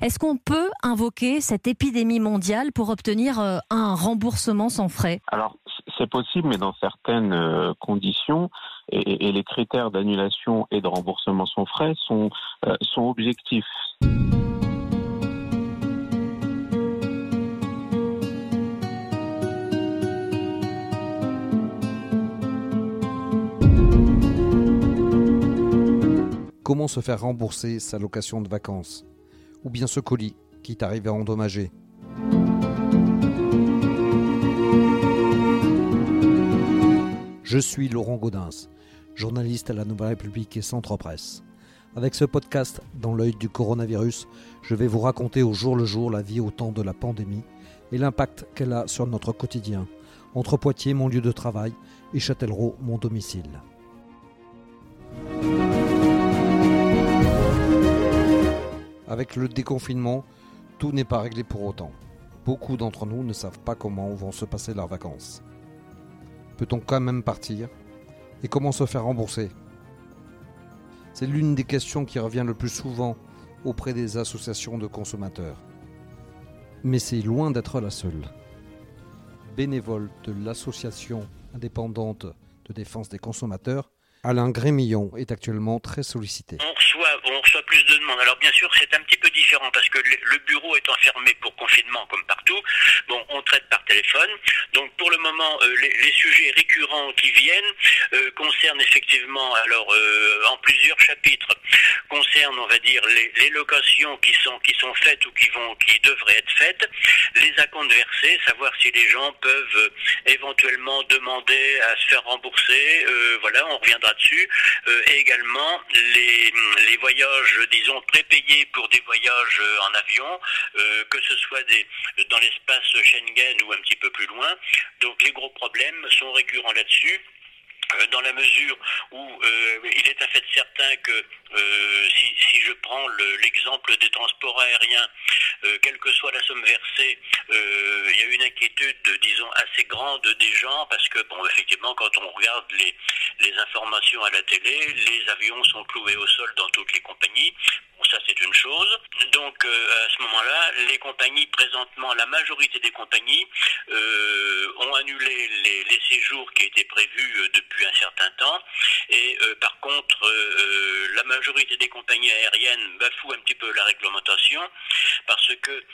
Est-ce qu'on peut invoquer cette épidémie mondiale pour obtenir un remboursement sans frais? Alors, c'est possible, mais dans certaines conditions. Et, les critères d'annulation et de remboursement sans frais sont, sont objectifs. Comment se faire rembourser sa location de vacances? Ou bien ce colis qui t'arrive à endommager Je suis Laurent Gaudens, journaliste à la Nouvelle République et Centre Presse. Avec ce podcast dans l'œil du coronavirus, je vais vous raconter au jour le jour la vie au temps de la pandémie et l'impact qu'elle a sur notre quotidien, entre Poitiers, mon lieu de travail, et Châtellerault, mon domicile. Avec le déconfinement, tout n'est pas réglé pour autant. Beaucoup d'entre nous ne savent pas comment vont se passer leurs vacances. Peut-on quand même partir? Et comment se faire rembourser? C'est l'une des questions qui revient le plus souvent auprès des associations de consommateurs. Mais c'est loin d'être la seule. Bénévole de l'association indépendante de défense des consommateurs, Alain Grémillon est actuellement très sollicité. Reçoit, plus de demandes. Alors bien sûr, c'est un petit peu différent parce que le bureau est enfermé pour confinement comme partout. Bon, on traite par téléphone. Donc pour le moment, euh, les, sujets récurrents qui viennent euh, concernent effectivement, alors euh, en plusieurs chapitres, concernent, on va dire, les, locations qui sont qui sont faites ou qui vont qui devraient être faites, les acomptes versés, savoir si les gens peuvent éventuellement demander à se faire rembourser. voilà, on reviendra dessus. et également les voyages, disons, prépayés pour des voyages en avion, que ce soit dans l'espace Schengen ou un petit peu plus loin. Donc les gros problèmes sont récurrents là-dessus euh, dans la mesure où euh, il est un fait certain que euh, si, je prends l'exemple des transports aériens, quelle que soit la somme versée, il y a une inquiétude, disons, assez grande des gens parce que, bon, effectivement, quand on regarde les, les informations à la télé, les avions sont cloués au sol dans toutes les compagnies. Bon, ça c'est une chose. Donc à ce moment-là, les compagnies présentement, la majorité des compagnies annulé les, séjours qui étaient prévus depuis un certain temps. Et euh, par contre, euh, euh, la majorité des compagnies aériennes bafouent un petit peu la réglementation parce que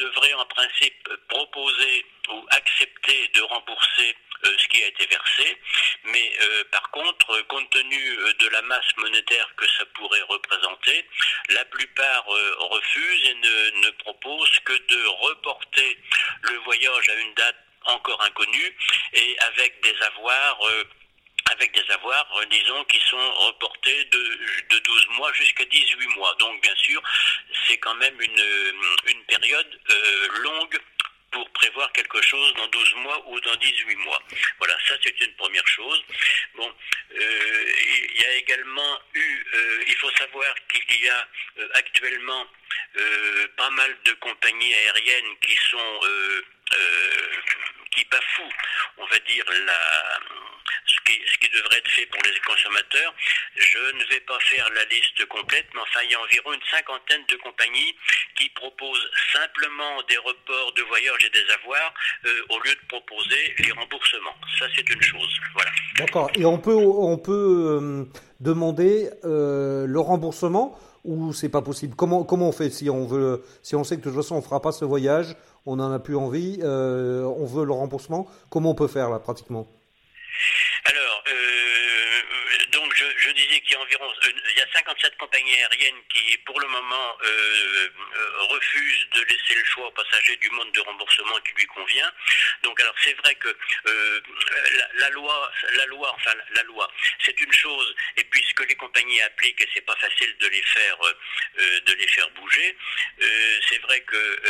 devraient en principe proposer ou accepter de rembourser ce qui a été versé. Mais par contre, compte tenu de la masse monétaire que ça pourrait représenter, la plupart refusent et ne, proposent que de reporter le voyage à une date encore inconnus et avec des avoirs euh, avec des avoirs, euh, disons, qui sont reportés de, de 12 mois jusqu'à 18 mois. Donc, bien sûr, c'est quand même une, une période euh, longue pour prévoir quelque chose dans 12 mois ou dans 18 mois. Voilà, ça c'est une première chose. Bon, il y a également eu, il faut savoir qu'il y a actuellement pas mal de compagnies aériennes qui sont qui bafoue, on va dire, la, ce qui devrait être fait pour les consommateurs. Je ne vais pas faire la liste complète, mais enfin, il y a environ une cinquantaine de compagnies qui proposent simplement des reports de voyage et des avoirs euh, au lieu de proposer les remboursements. Ça, c'est une chose. Voilà. D'accord. Et on peut, on peut euh, demander euh, le remboursement ou c'est pas possible? Comment, comment on fait si on veut si on sait que de toute façon on fera pas ce voyage on n'en a plus envie, on veut le remboursement. Comment on peut faire là pratiquement? Alors, euh, donc je, disais qu'il y a environ il y a 57 compagnies aériennes qui, pour le moment, euh, refusent de laisser le choix aux passagers du mode de remboursement qui lui convient. Donc, alors c'est vrai que la, loi, la loi, enfin la loi, c'est une chose. Et puisque les compagnies appliquent, et c'est pas facile de les faire, de les faire bouger, c'est vrai que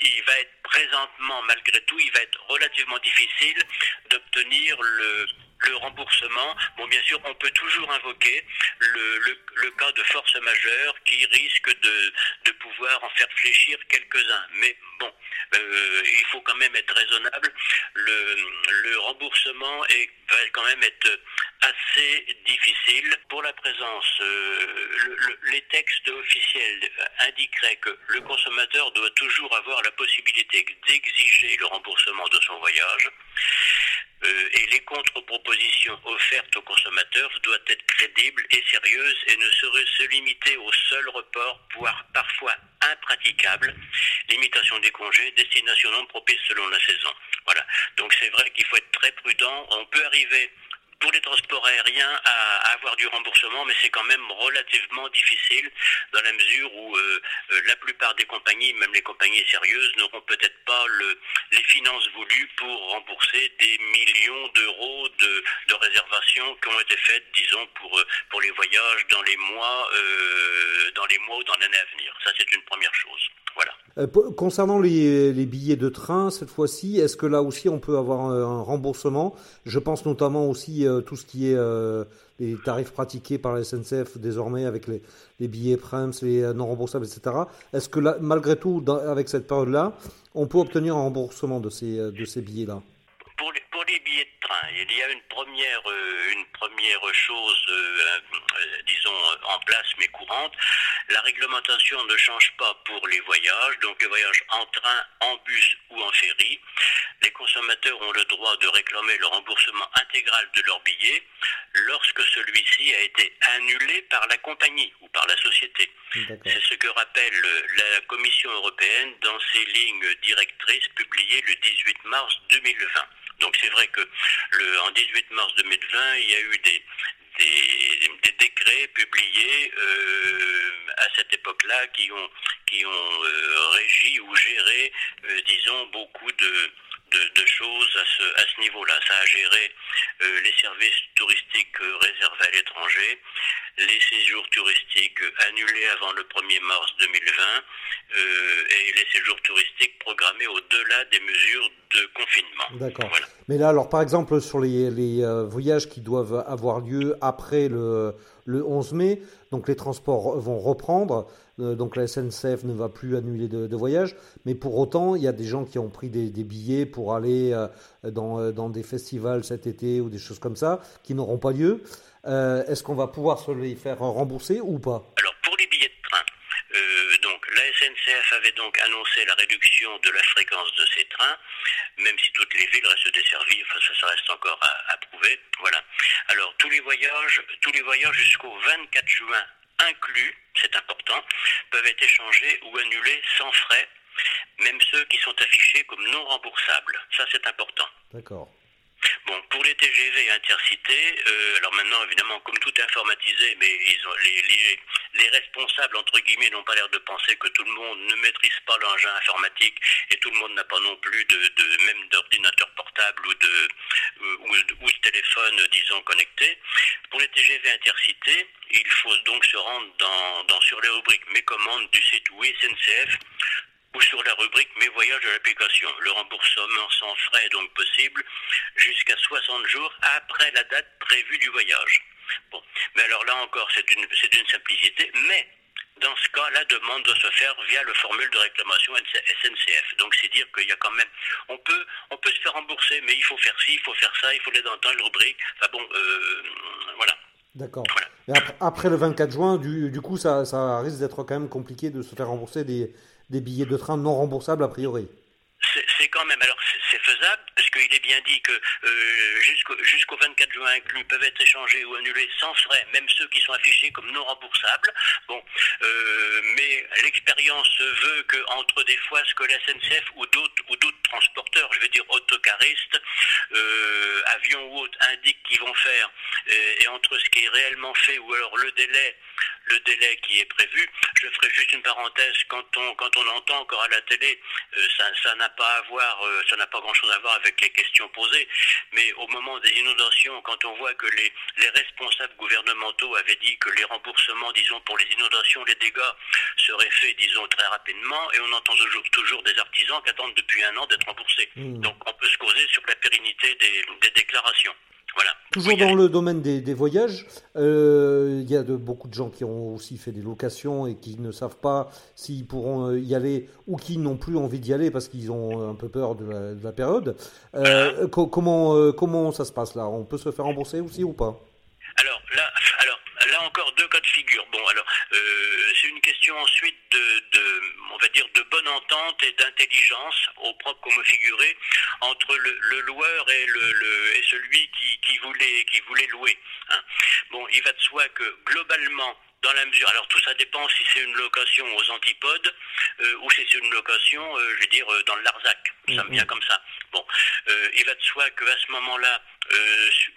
il va être présentement, malgré tout, il va être relativement difficile d'obtenir le, le remboursement, bon, bien sûr, on peut toujours invoquer le, le, cas de force majeure qui risque de, pouvoir en faire fléchir quelques-uns. Mais bon, euh, il faut quand même être raisonnable. Le, remboursement va quand même être assez difficile. Pour la présence, euh, le, le, les textes officiels indiqueraient que le consommateur doit toujours avoir la possibilité d'exiger le remboursement de son voyage. Euh, et les contre-propositions offertes aux consommateurs doivent être crédibles et sérieuses et ne sauraient se limiter au seul report, voire parfois impraticable, limitation des congés, destination non propice selon la saison. Voilà. Donc c'est vrai qu'il faut être très prudent. On peut arriver pour les transports aériens à, avoir du remboursement, mais c'est quand même relativement difficile dans la mesure où euh, euh, la plupart des compagnies, même les compagnies sérieuses, n'auront peut-être pas le, les finances voulues pour rembourser des millions d'euros de, réservations qui ont été faites, disons, pour, euh, pour les voyages dans les mois, dans les mois ou dans l'année à venir. Ça, c'est une première chose. Voilà. Concernant les, billets de train, cette fois-ci, est-ce que là aussi on peut avoir un, remboursement? Je pense notamment aussi tout ce qui est euh, les tarifs pratiqués par la SNCF désormais avec les, billets Prems, les non remboursables, etc. Est-ce que là, malgré tout, avec cette période-là, on peut obtenir un remboursement de ces, de ces billets-là? Pour pour les billets de train, il y a une première, euh, une première chose, euh, euh, en place mais courante. La réglementation ne change pas pour les voyages, donc les voyages en train, en bus ou en ferry. Les consommateurs ont le droit de réclamer le remboursement intégral de leur billet lorsque celui-ci a été annulé par la compagnie ou par la société. C'est ce que rappelle la Commission européenne dans ses lignes directrices publiées le 18 mars 2020. Donc c'est vrai que le, en 18 mars 2020, il y a eu des, des, décrets publiés euh, à cette époque-là qui ont, qui ont euh, régi ou géré, euh, disons, beaucoup de, de, de, choses à ce, à ce niveau-là. Ça a géré euh, les services touristiques réservés à l'étranger, les séjours touristiques annulés avant le 1er mars 2020 euh, et les séjours touristiques programmés au-delà des mesures de confinement. D'accord. Voilà. Mais là, alors par exemple, sur les, les euh, voyages qui doivent avoir lieu après le, le 11 mai, donc les transports vont reprendre. Euh, donc la SNCF ne va plus annuler de, de voyages, mais pour autant, il y a des gens qui ont pris des, billets pour aller euh, dans, dans, des festivals cet été ou des choses comme ça, qui n'auront pas lieu. Euh, Est-ce qu'on va pouvoir se les faire rembourser ou pas? Alors pour les billets de train, euh, donc la SNCF avait donc annoncé la réduction de la fréquence de ces trains, même si toutes les villes restent desservies, enfin ça, ça reste encore à, prouver. Voilà. Alors tous les voyages, tous les voyages jusqu'au 24 juin inclus, c'est important, peuvent être échangés ou annulés sans frais, même ceux qui sont affichés comme non remboursables. Ça, c'est important. D'accord. Bon, pour les TGV intercités, euh, alors maintenant, évidemment, comme tout est informatisé, mais ils ont, les, les, les responsables, entre guillemets, n'ont pas l'air de penser que tout le monde ne maîtrise pas l'engin informatique et tout le monde n'a pas non plus de, même d'ordinateur portable ou de, ou, de téléphone, disons, connecté. Pour les TGV intercités, il faut donc se rendre dans sur les rubriques Mes commandes du site Oui SNCF ou sur la rubrique Mes voyages de l'application. Le remboursement sans frais est donc possible jusqu'à 60 jours après la date prévue du voyage. Bon, mais alors là encore, c'est d'une une simplicité, mais dans ce cas, la demande doit se faire via le formule de réclamation SNCF. Donc c'est dire qu'il y a quand même, on peut, on peut se faire rembourser, mais il faut faire ci, il faut faire ça, il faut aller dans telle rubrique. Enfin bon, euh, voilà. D'accord. Voilà. Après, après, le 24 juin, du, du coup, ça, ça risque d'être quand même compliqué de se faire rembourser des, des billets de train non remboursables a priori. C'est quand même, alors c'est faisable, parce qu'il est bien dit que euh, jusqu'au jusqu 24 juin inclus peuvent être échangés ou annulés sans frais, même ceux qui sont affichés comme non remboursables. Bon, euh, mais l'expérience veut que entre des fois ce que la SNCF ou d'autres ou d'autres transporteurs, je veux dire autocaristes, euh, avions ou autres, indiquent qu'ils vont faire, et entre ce qui est réellement fait ou alors le délai, le délai qui est prévu, je ferai juste une parenthèse quand on quand on entend encore à la télé, ça n'a pas à voir, ça n'a pas grand-chose à voir avec les questions posées, mais au moment des inondations, quand on voit que les, les responsables gouvernementaux avaient dit que les remboursements, disons, pour les inondations, les dégâts seraient faits, disons, très rapidement, et on entend toujours, toujours des artisans qui attendent depuis un an d'être remboursés. Mmh. Donc on peut se causer sur la pérennité des, des déclarations. Voilà. Toujours dans le domaine des, voyages, euh, il y a de, beaucoup de gens qui ont aussi fait des locations et qui ne savent pas s'ils pourront euh, y aller ou qui n'ont plus envie d'y aller parce qu'ils ont un peu peur de la, période. Euh, comment, comment ça se passe là? On peut se faire rembourser aussi ou pas Alors là, alors là encore deux cas de figure. Bon, alors c'est une question ensuite de, on va dire, de bonne entente et d'intelligence, au propre comme figuré, entre le, loueur et, le, et celui qui, qui, voulait, qui voulait louer. Hein. Bon, il va de soi que globalement, dans la mesure, alors tout ça dépend si c'est une location aux antipodes euh, ou si c'est une location, euh, je veux dire, euh, dans le Larzac. Ça me vient comme ça. Bon, il va de soi qu'à ce moment-là,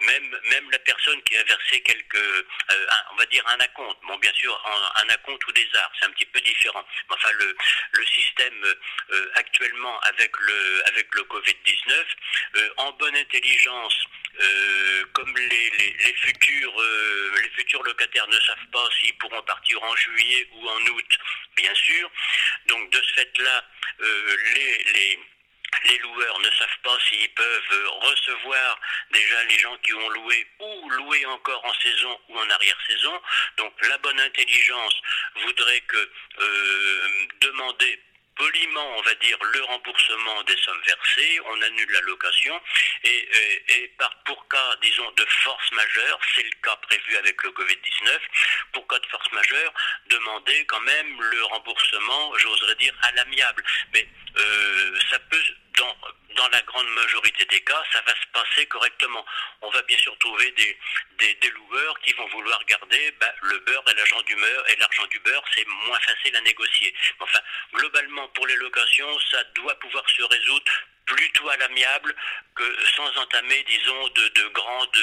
même même la personne qui a versé quelques, on va dire un acompte, bon bien sûr un, un acompte ou des arts, c'est un petit peu différent. Enfin le le système actuellement avec le avec le Covid 19, en bonne intelligence, comme les les, les futurs les futurs locataires ne savent pas s'ils pourront partir en juillet ou en août, bien sûr. Donc de ce fait-là, euh, les, les les loueurs ne savent pas s'ils peuvent recevoir déjà les gens qui ont loué ou louer encore en saison ou en arrière-saison. Donc la bonne intelligence voudrait que euh, demander poliment, on va dire, le remboursement des sommes versées, on annule la location, et, par, pour cas, disons, de force majeure, c'est le cas prévu avec le Covid-19, pour cas de force majeure, demander quand même le remboursement, j'oserais dire, à l'amiable. Euh, dans, la grande majorité des cas, ça va se passer correctement. On va bien sûr trouver des, loueurs qui vont vouloir garder bah, le beurre et l'argent du beurre, et l'argent du beurre, c'est moins facile à négocier. Enfin, globalement, pour les locations, ça doit pouvoir se résoudre plutôt à l'amiable que sans entamer, disons, de, de, grandes,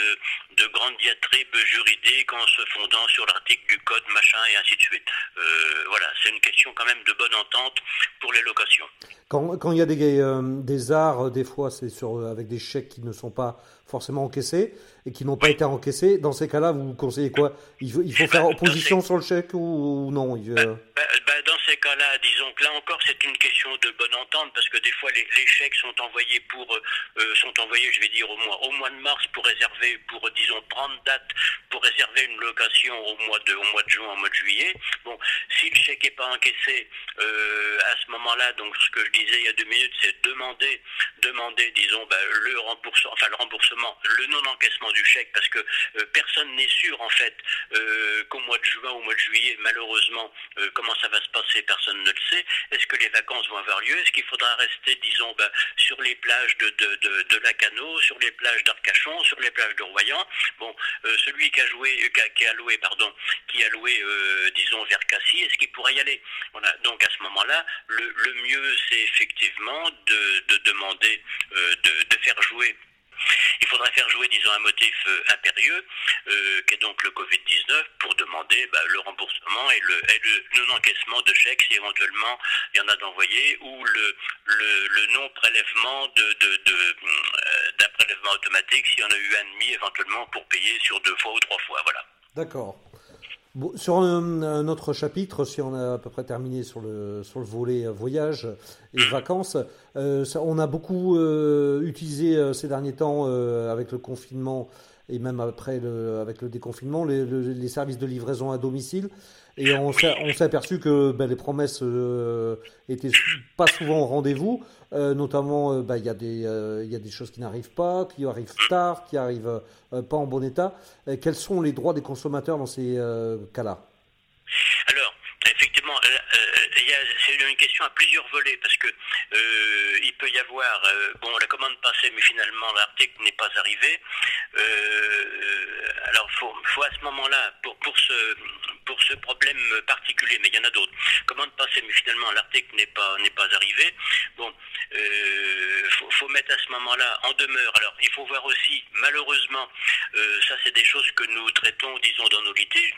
de grandes diatribes juridiques en se fondant sur l'article du code, machin, et ainsi de suite. Euh, voilà, c'est une question quand même de bonne entente pour les locations. Quand, quand il y a des, euh, des arts, des fois, c'est sur, avec des chèques qui ne sont pas forcément encaissés et qui n'ont pas été encaissés. Dans ces cas-là, vous conseillez quoi Il faut, il faut faire opposition sur le chèque ou, non bah, bah, bah, Dans ces cas-là, disons que là encore, c'est une question de bonne entente parce que des fois, les, les chèques sont envoyés pour euh, sont envoyés, je vais dire au mois au mois de mars pour réserver, pour disons prendre date pour réserver une location au mois de au mois de juin, au mois de juillet. Bon, si le chèque n'est pas encaissé euh, à ce moment-là, donc ce que je disais il y a deux minutes, c'est demander demander, disons, le remboursement, enfin le remboursement, le non-encaissement du chèque, parce que euh, personne n'est sûr en fait qu'au mois de juin ou au mois de juillet, malheureusement, comment ça va se passer, personne ne le sait. Est-ce que les vacances vont avoir lieu? Est-ce qu'il faudra rester, disons, ben, sur les plages de, de, Lacano, sur les plages d'Arcachon, sur les plages de Royan? Bon, euh, celui qui a joué, euh, qui a, loué, pardon, qui a loué, euh, disons, vers Cassis, est-ce qu'il pourrait y aller? Voilà. Donc à ce moment-là, le, mieux, c'est effectivement de, de demander, de, de faire jouer il faudrait faire jouer, disons, un motif euh, impérieux, euh, qui est donc le Covid-19, pour demander bah, le remboursement et le, non-encaissement de chèques si éventuellement il y en a d'envoyés, ou le, non-prélèvement euh, d'un prélèvement automatique s'il y en a eu un demi éventuellement pour payer sur deux fois ou trois fois. Voilà. D'accord sur un, autre chapitre, si on a à peu près terminé sur le, sur le volet euh, voyage et vacances, euh, on a beaucoup euh, utilisé ces derniers temps avec le confinement et même après le, avec le déconfinement les, les, services de livraison à domicile. Et on s'est aperçu que ben, les promesses étaient pas souvent au rendez-vous. Euh, notamment, euh, ben, il y, a des, euh, choses qui n'arrivent pas, qui arrivent tard, qui arrivent pas en bon état. quels sont les droits des consommateurs dans ces cas-là? Alors, effectivement, c'est une question à plusieurs volets parce que euh, il peut y avoir euh, bon la commande passée mais finalement l'article n'est pas arrivé. Euh, alors faut, faut à ce moment-là pour pour ce pour ce problème particulier, mais il y en a d'autres. Commande passée mais finalement l'article n'est pas n'est pas arrivé. Bon, faut, faut mettre à ce moment-là en demeure. Alors il faut voir aussi malheureusement ça c'est des choses que nous traitons disons dans nos litiges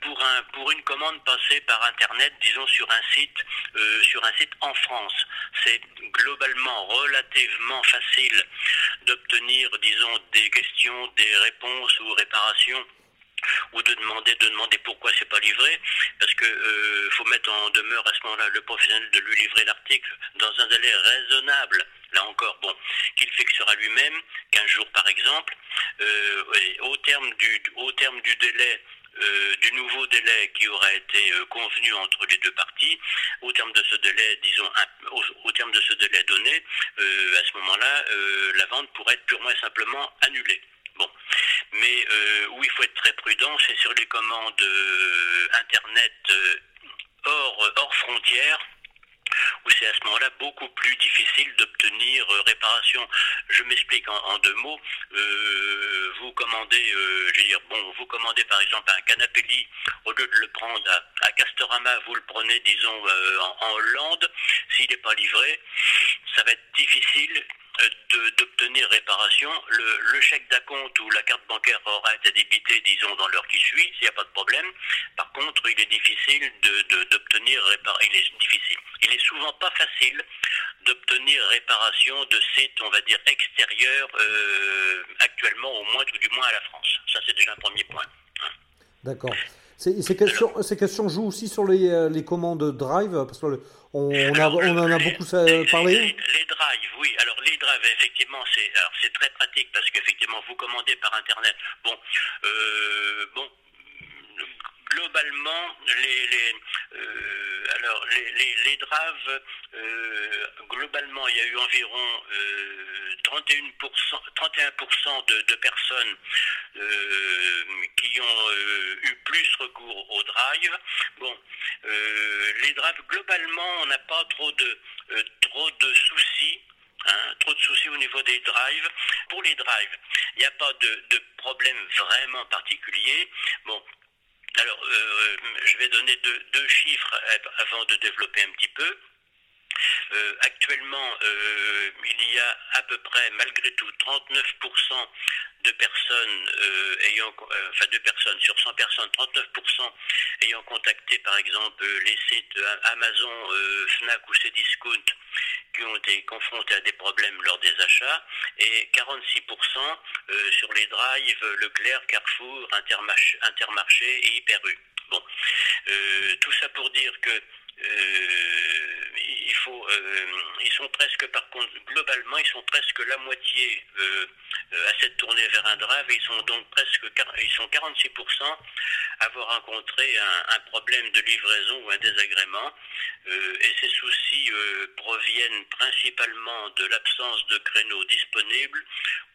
pour un pour une commande passée par internet disons sur un site euh, sur un site en France. C'est globalement relativement facile d'obtenir, disons, des questions, des réponses ou réparations ou de demander de demander pourquoi c'est pas livré parce que euh, faut mettre en demeure à ce moment-là le professionnel de lui livrer l'article dans un délai raisonnable là encore, bon, qu'il fixera lui-même, 15 jours par exemple, euh, au, terme du, au terme du délai euh, du nouveau délai qui aura été convenu entre les deux parties, au terme de ce délai, disons, au, terme de ce délai donné, à ce moment-là, la vente pourrait être purement et simplement annulée. Mais où il faut être très prudent, c'est sur les commandes Internet hors, hors frontières où c'est à ce moment-là beaucoup plus difficile d'obtenir euh, réparation. Je m'explique en, deux mots. Euh, vous commandez, euh, je veux dire, bon, vous commandez par exemple un canapé lit, au lieu de le prendre à, Castorama, vous le prenez, disons, en, Hollande. S'il n'est pas livré, ça va être difficile d'obtenir réparation, le, chèque d'acompte ou la carte bancaire aura été débité, disons, dans l'heure qui suit, s'il n'y a pas de problème. Par contre, il est difficile d'obtenir réparation. Il est difficile. Il est souvent pas facile d'obtenir réparation de sites, on va dire, extérieurs, euh, actuellement, au moins, tout du moins à la France. Ça, c'est déjà un premier point. Hein. D'accord. Ces, questions, ces questions jouent aussi sur les, euh, les commandes Drive, parce qu'on on, on en a beaucoup parlé. Les, Drive, oui. Alors les Drive, effectivement, c'est très pratique parce qu'effectivement, vous commandez par Internet. Bon, euh, bon, globalement, les, euh, draves, euh, globalement, il y a eu environ 31%, 31% de, personnes qui ont eu plus recours aux drive. Bon, les drives, globalement, on n'a pas trop de soucis Hein, trop de soucis au niveau des drives. Pour les drives, il n'y a pas de, de, problème vraiment particulier. Alors, euh, je vais donner deux, chiffres avant de développer un petit peu. Euh, actuellement, euh, il y a à peu près, malgré tout, 39% de personnes ayant, enfin de personnes sur 100 personnes, 39% ayant contacté par exemple les sites Amazon, Fnac ou Cdiscount qui ont été confrontés à des problèmes lors des achats et 46% sur les drives Leclerc, Carrefour, Intermarché, Intermarché et Hyper U. Bon, tout ça pour dire que euh, il faut, euh, ils sont presque, par contre, globalement, ils sont presque la moitié euh, à s'être tournés vers un drive. Ils sont donc presque, ils sont 46% à avoir rencontré un, problème de livraison ou un désagrément. et ces soucis proviennent principalement de l'absence de créneaux disponibles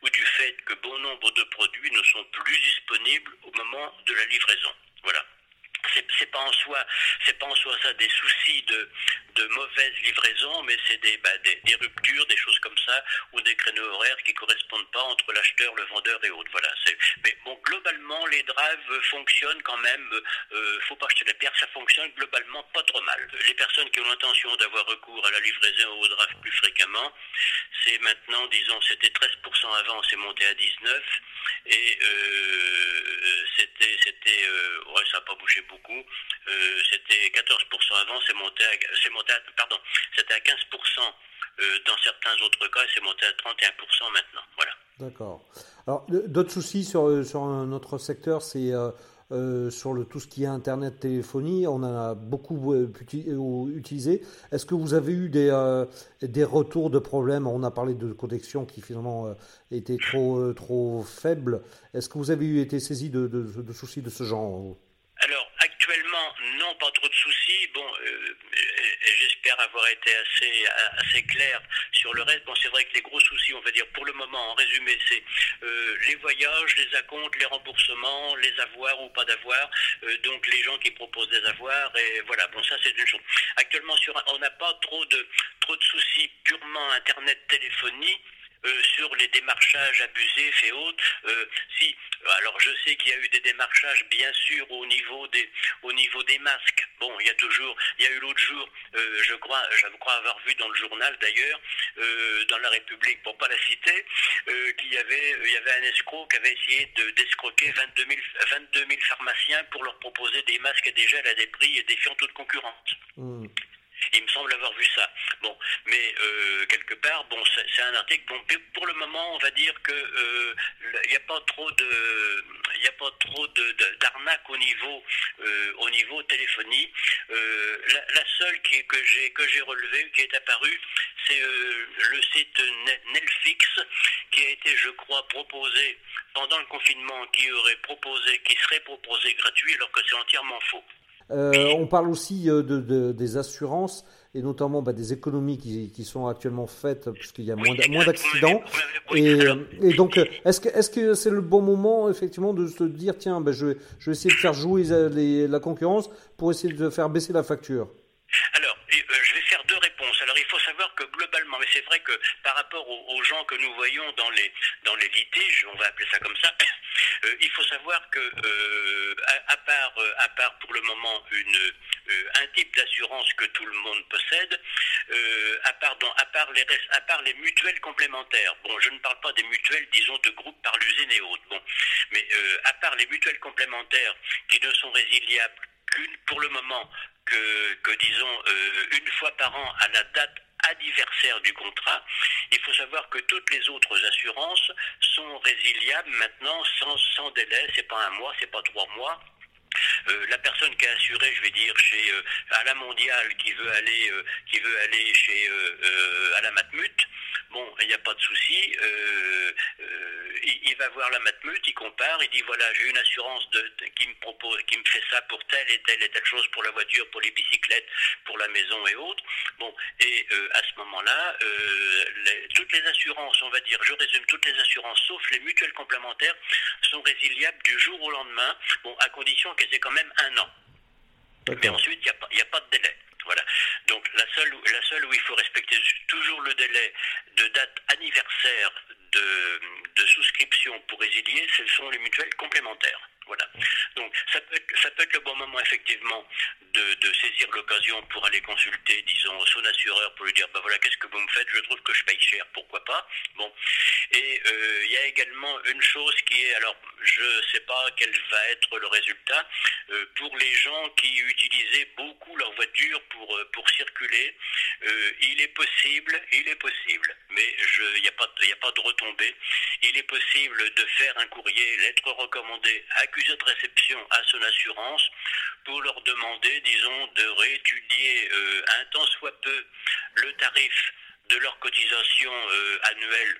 ou du fait que bon nombre de produits ne sont plus disponibles au moment de la livraison. Voilà c'est pas en soi, c'est pas en soi ça des soucis de, de mauvaise livraison, mais c'est des, bah, des, ruptures, des choses comme ça, ou des créneaux horaires qui correspondent pas entre l'acheteur, le vendeur et autres. Voilà. Mais bon, globalement, les drives fonctionnent quand même. Euh, faut pas acheter la pierre, ça fonctionne globalement pas trop mal. Les personnes qui ont l'intention d'avoir recours à la livraison au drive plus fréquemment, c'est maintenant, disons, c'était 13% avant, c'est monté à 19%, et euh, c'était, c'était, euh, ouais, ça n'a pas bougé beaucoup euh, c'était 14% avant, c'est monté à, c'est monté pardon, c'était à 15% euh, dans certains autres cas, c'est monté à 31% maintenant. Voilà. D'accord. Alors, d'autres soucis sur, sur notre secteur, c'est euh, sur le, tout ce qui est Internet, téléphonie. On en a beaucoup utilisé. Est-ce que vous avez eu des, des retours de problèmes? On a parlé de connexion qui finalement était trop, trop faible. Est-ce que vous avez eu été saisi de, de, soucis de ce genre non, pas trop de soucis. Bon, euh, j'espère avoir été assez, assez clair sur le reste. Bon, c'est vrai que les gros soucis, on va dire, pour le moment, en résumé, c'est euh, les voyages, les acomptes, les remboursements, les avoirs ou pas d'avoir. Euh, donc, les gens qui proposent des avoirs. Et voilà, bon, ça, c'est une chose. Actuellement, sur, on n'a pas trop de, trop de soucis purement Internet, téléphonie. Euh, sur les démarchages abusifs et autres. Euh, si, alors je sais qu'il y a eu des démarchages, bien sûr, au niveau des, au niveau des masques. Bon, il y a toujours, il y a eu l'autre jour, euh, je crois, je crois avoir vu dans le journal d'ailleurs, dans la République, pour pas la citer, qu'il y avait, il y avait un escroc qui avait essayé de d'escroquer 22 000, 22 000 pharmaciens pour leur proposer des masques et des gels à des prix défiant toute concurrence. Mmh. Il me semble avoir vu ça. Bon, mais euh, quelque part, bon, c'est un article. Bon, pour le moment, on va dire que euh, il n'y a pas trop de, il a pas trop d'arnaque au niveau, euh, au niveau téléphonie. La, seule qui, que j'ai que j'ai relevée, qui est apparue, c'est le site Nelfix qui a été, je crois, proposé pendant le confinement, qui aurait proposé, qui serait proposé gratuit, alors que c'est entièrement faux. On parle aussi de, des assurances et notamment bah, des économies qui, sont actuellement faites puisqu'il y a moins, d'accidents. Et, et, donc, est-ce que c'est le bon moment effectivement de se dire tiens, bah, je, vais, essayer de faire jouer la concurrence pour essayer de faire baisser la facture? Alors, euh, je vais faire deux réponses. Alors, il faut savoir que globalement, mais c'est vrai que par rapport aux, gens que nous voyons dans les dans les litiges, on va appeler ça comme ça, euh, il faut savoir que euh, à, part à part pour le moment une un type d'assurance que tout le monde possède, euh, à, part, les, à mutuelles complémentaires. Bon, je ne parle pas des mutuelles, disons, de groupes par l'usine et autres. Bon, mais euh, à part les mutuelles complémentaires qui ne sont résiliables qu'une pour le moment que, disons, euh, une fois par an à la date anniversaire du contrat. Il faut savoir que toutes les autres assurances sont résiliables maintenant sans, sans délai. C'est pas un mois, c'est pas trois mois. Euh, la personne qui a assuré, je vais dire, chez euh, à la mondiale, qui veut aller, euh, qui veut aller chez à la Matmut, bon, il n'y a pas de souci. Il, va voir la Matmut, il compare, il dit voilà, j'ai une assurance de, qui me propose, qui me fait ça pour telle et telle et telle chose pour la voiture, pour les bicyclettes, pour la maison et autres. Bon, et à ce moment-là, toutes les assurances, on va dire, je résume, toutes les assurances, sauf les mutuelles complémentaires, sont résiliables du jour au lendemain, bon, à condition qu'elles c'est quand même un an. Mais ensuite, il n'y a, pas de délai. Donc la seule, la seule où il faut respecter toujours le délai de date anniversaire de, de souscription pour résilier, ce sont les mutuelles complémentaires. Voilà. Donc ça peut, être, le bon moment effectivement de, saisir l'occasion pour aller consulter, disons, son assureur pour lui dire, ben voilà, qu'est-ce que vous me faites? Je trouve que je paye cher, pourquoi pas? Bon. Et euh, il y a également une chose qui est, alors je ne sais pas quel va être le résultat, euh, pour les gens qui utilisaient beaucoup leur voiture pour, euh, pour circuler, il est possible, il est possible, mais il n'y a, pas, de retombée, il est possible de faire un courrier, lettre recommandée, accusé de réception à son assurance, pour leur demander, disons, de réétudier un tant soit peu le tarif de leur cotisation annuelle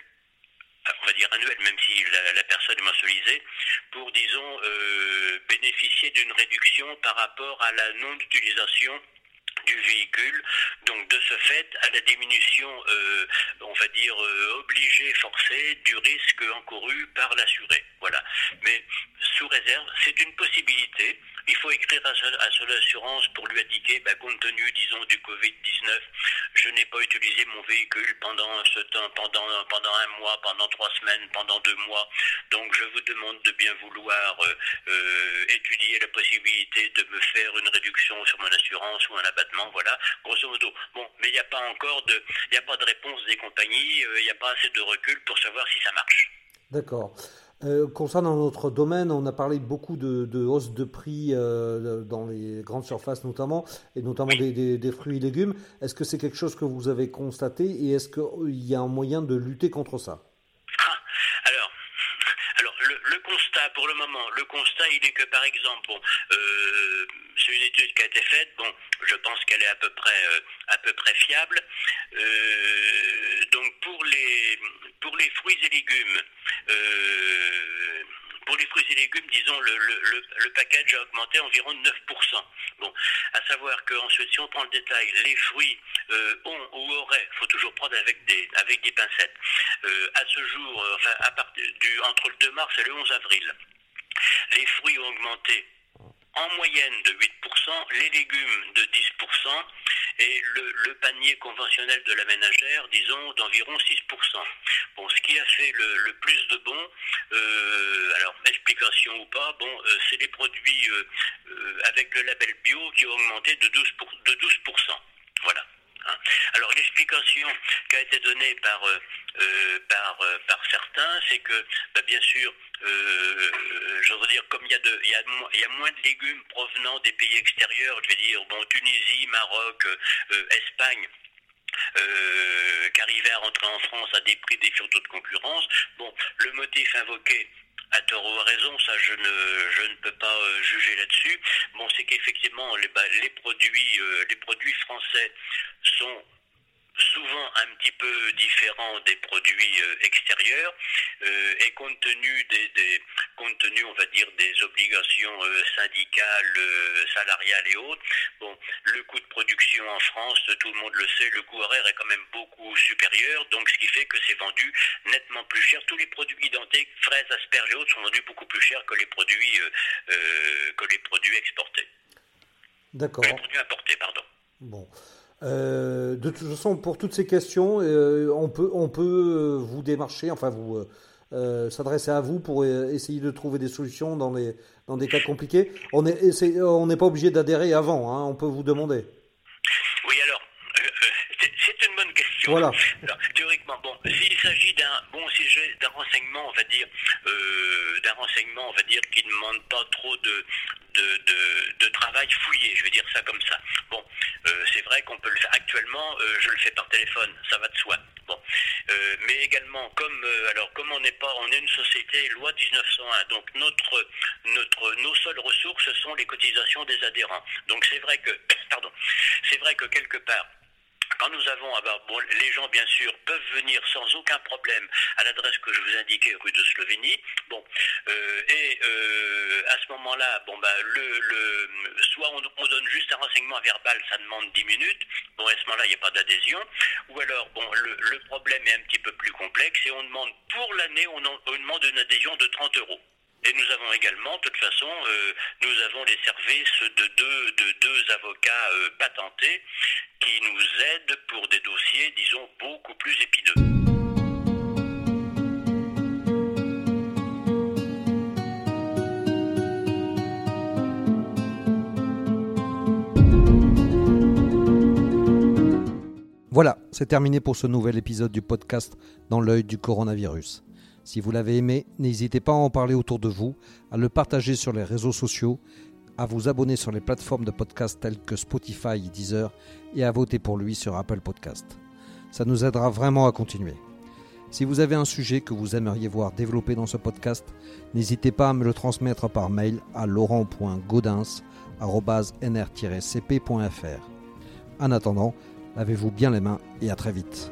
on va dire annuel, même si la, personne est mensualisée, pour, disons, euh, bénéficier d'une réduction par rapport à la non-utilisation du véhicule, donc de ce fait à la diminution, euh, on va dire, euh, obligée, forcée du risque encouru par l'assuré. Voilà. Mais sous réserve, c'est une possibilité. Il faut écrire à, son assurance pour lui indiquer, bah, compte tenu, disons, du Covid-19, je n'ai pas utilisé mon véhicule pendant ce temps, pendant, un mois, pendant trois semaines, pendant deux mois. Donc, je vous demande de bien vouloir euh, euh, étudier la possibilité de me faire une réduction sur mon assurance ou un abattement, voilà, grosso modo. Bon, mais il n'y a pas encore de, il a pas de réponse des compagnies, euh, il n'y a pas assez de recul pour savoir si ça marche. D'accord. Euh, concernant notre domaine, on a parlé beaucoup de, de hausse de prix euh, dans les grandes surfaces notamment, et notamment des, des, fruits et légumes. Est-ce que c'est quelque chose que vous avez constaté et est-ce qu'il y a un moyen de lutter contre ça ah, Alors, alors pour le moment, le constat il est que par exemple, euh, c'est une étude qui a été faite, bon, je pense qu'elle est à peu près à peu près fiable. donc pour les pour les fruits et légumes, euh, pour les fruits et légumes, disons, le, le, le, package a augmenté environ 9%. Bon, à savoir qu'ensuite, si on prend le détail, les fruits euh, ont ou auraient, faut toujours prendre avec des, avec des pincettes, euh, à ce jour, enfin, à du, entre le 2 mars et le 11 avril, les fruits ont augmenté en moyenne de 8%, les légumes de 10% et le, panier conventionnel de la ménagère, disons, d'environ 6%. Bon, ce qui a fait le, plus de bon, euh, alors explication ou pas, bon, euh, c'est les produits euh, avec le label bio qui ont augmenté de 12%. de 12%. Voilà. Hein. Alors l'explication qui a été donnée par, par, par certains, c'est que, bah, bien sûr, euh, je veux dire, comme il y, a y a, y a moins de légumes provenant des pays extérieurs, je veux dire, bon, Tunisie, Maroc, euh, Espagne, euh, à rentrer en France à des prix des surtout de concurrence. Bon, le motif invoqué à tort ou raison, ça je ne, je ne peux pas euh, juger là-dessus. Bon, c'est qu'effectivement les, bah, les, produits, les produits français sont souvent un petit peu différent des produits euh, extérieurs euh, et compte tenu des, des, compte tenu on va dire des obligations euh, syndicales, salariales et autres, bon, le coût de production en France, tout le monde le sait, le coût horaire est quand même beaucoup supérieur, donc ce qui fait que c'est vendu nettement plus cher. Tous les produits identiques, fraises, asperges et autres, sont vendus beaucoup plus cher que les produits que les produits exportés. D'accord. Les produits importés, pardon. Bon. Euh, de toute façon, pour toutes ces questions, euh, on peut, on peut euh, vous démarcher, enfin vous s'adresser à vous pour essayer de trouver des solutions dans, les, dans des cas compliqués. On n'est on pas obligé d'adhérer avant, hein, on peut vous demander. Oui, alors, c'est une bonne question. Voilà bon, s'il s'agit d'un bon sujet, d'un renseignement, on va dire, d'un renseignement, on va dire, qui ne demande pas trop de, de, de, travail fouillé, je vais dire ça comme ça. Bon, euh, c'est vrai qu'on peut le faire. Actuellement, euh, je le fais par téléphone, ça va de soi. Bon, euh, mais également comme alors comme on n'est pas, on est une société loi 1901, donc notre notre nos seules ressources sont les cotisations des adhérents. Donc c'est vrai que pardon, c'est vrai que quelque part nous avons, ah ben, bon, les gens bien sûr peuvent venir sans aucun problème à l'adresse que je vous indiquais, rue de Slovénie. Bon, euh, et euh, à ce moment-là, bon bah le, le soit on, on, donne juste un renseignement verbal, ça demande 10 minutes. Bon, à ce moment-là, il n'y a pas d'adhésion. Ou alors, bon, le, problème est un petit peu plus complexe et on demande pour l'année, on demande une adhésion de 30 euros. Et nous avons également, de toute façon, euh, nous avons les services de deux, de deux avocats euh, patentés qui nous aident pour des dossiers, disons, beaucoup plus épineux. Voilà, c'est terminé pour ce nouvel épisode du podcast Dans l'œil du coronavirus. Si vous l'avez aimé, n'hésitez pas à en parler autour de vous, à le partager sur les réseaux sociaux, à vous abonner sur les plateformes de podcast telles que Spotify et Deezer et à voter pour lui sur Apple Podcast. Ça nous aidera vraiment à continuer. Si vous avez un sujet que vous aimeriez voir développé dans ce podcast, n'hésitez pas à me le transmettre par mail à laurent.gaudens.nr-cp.fr. En attendant, lavez-vous bien les mains et à très vite.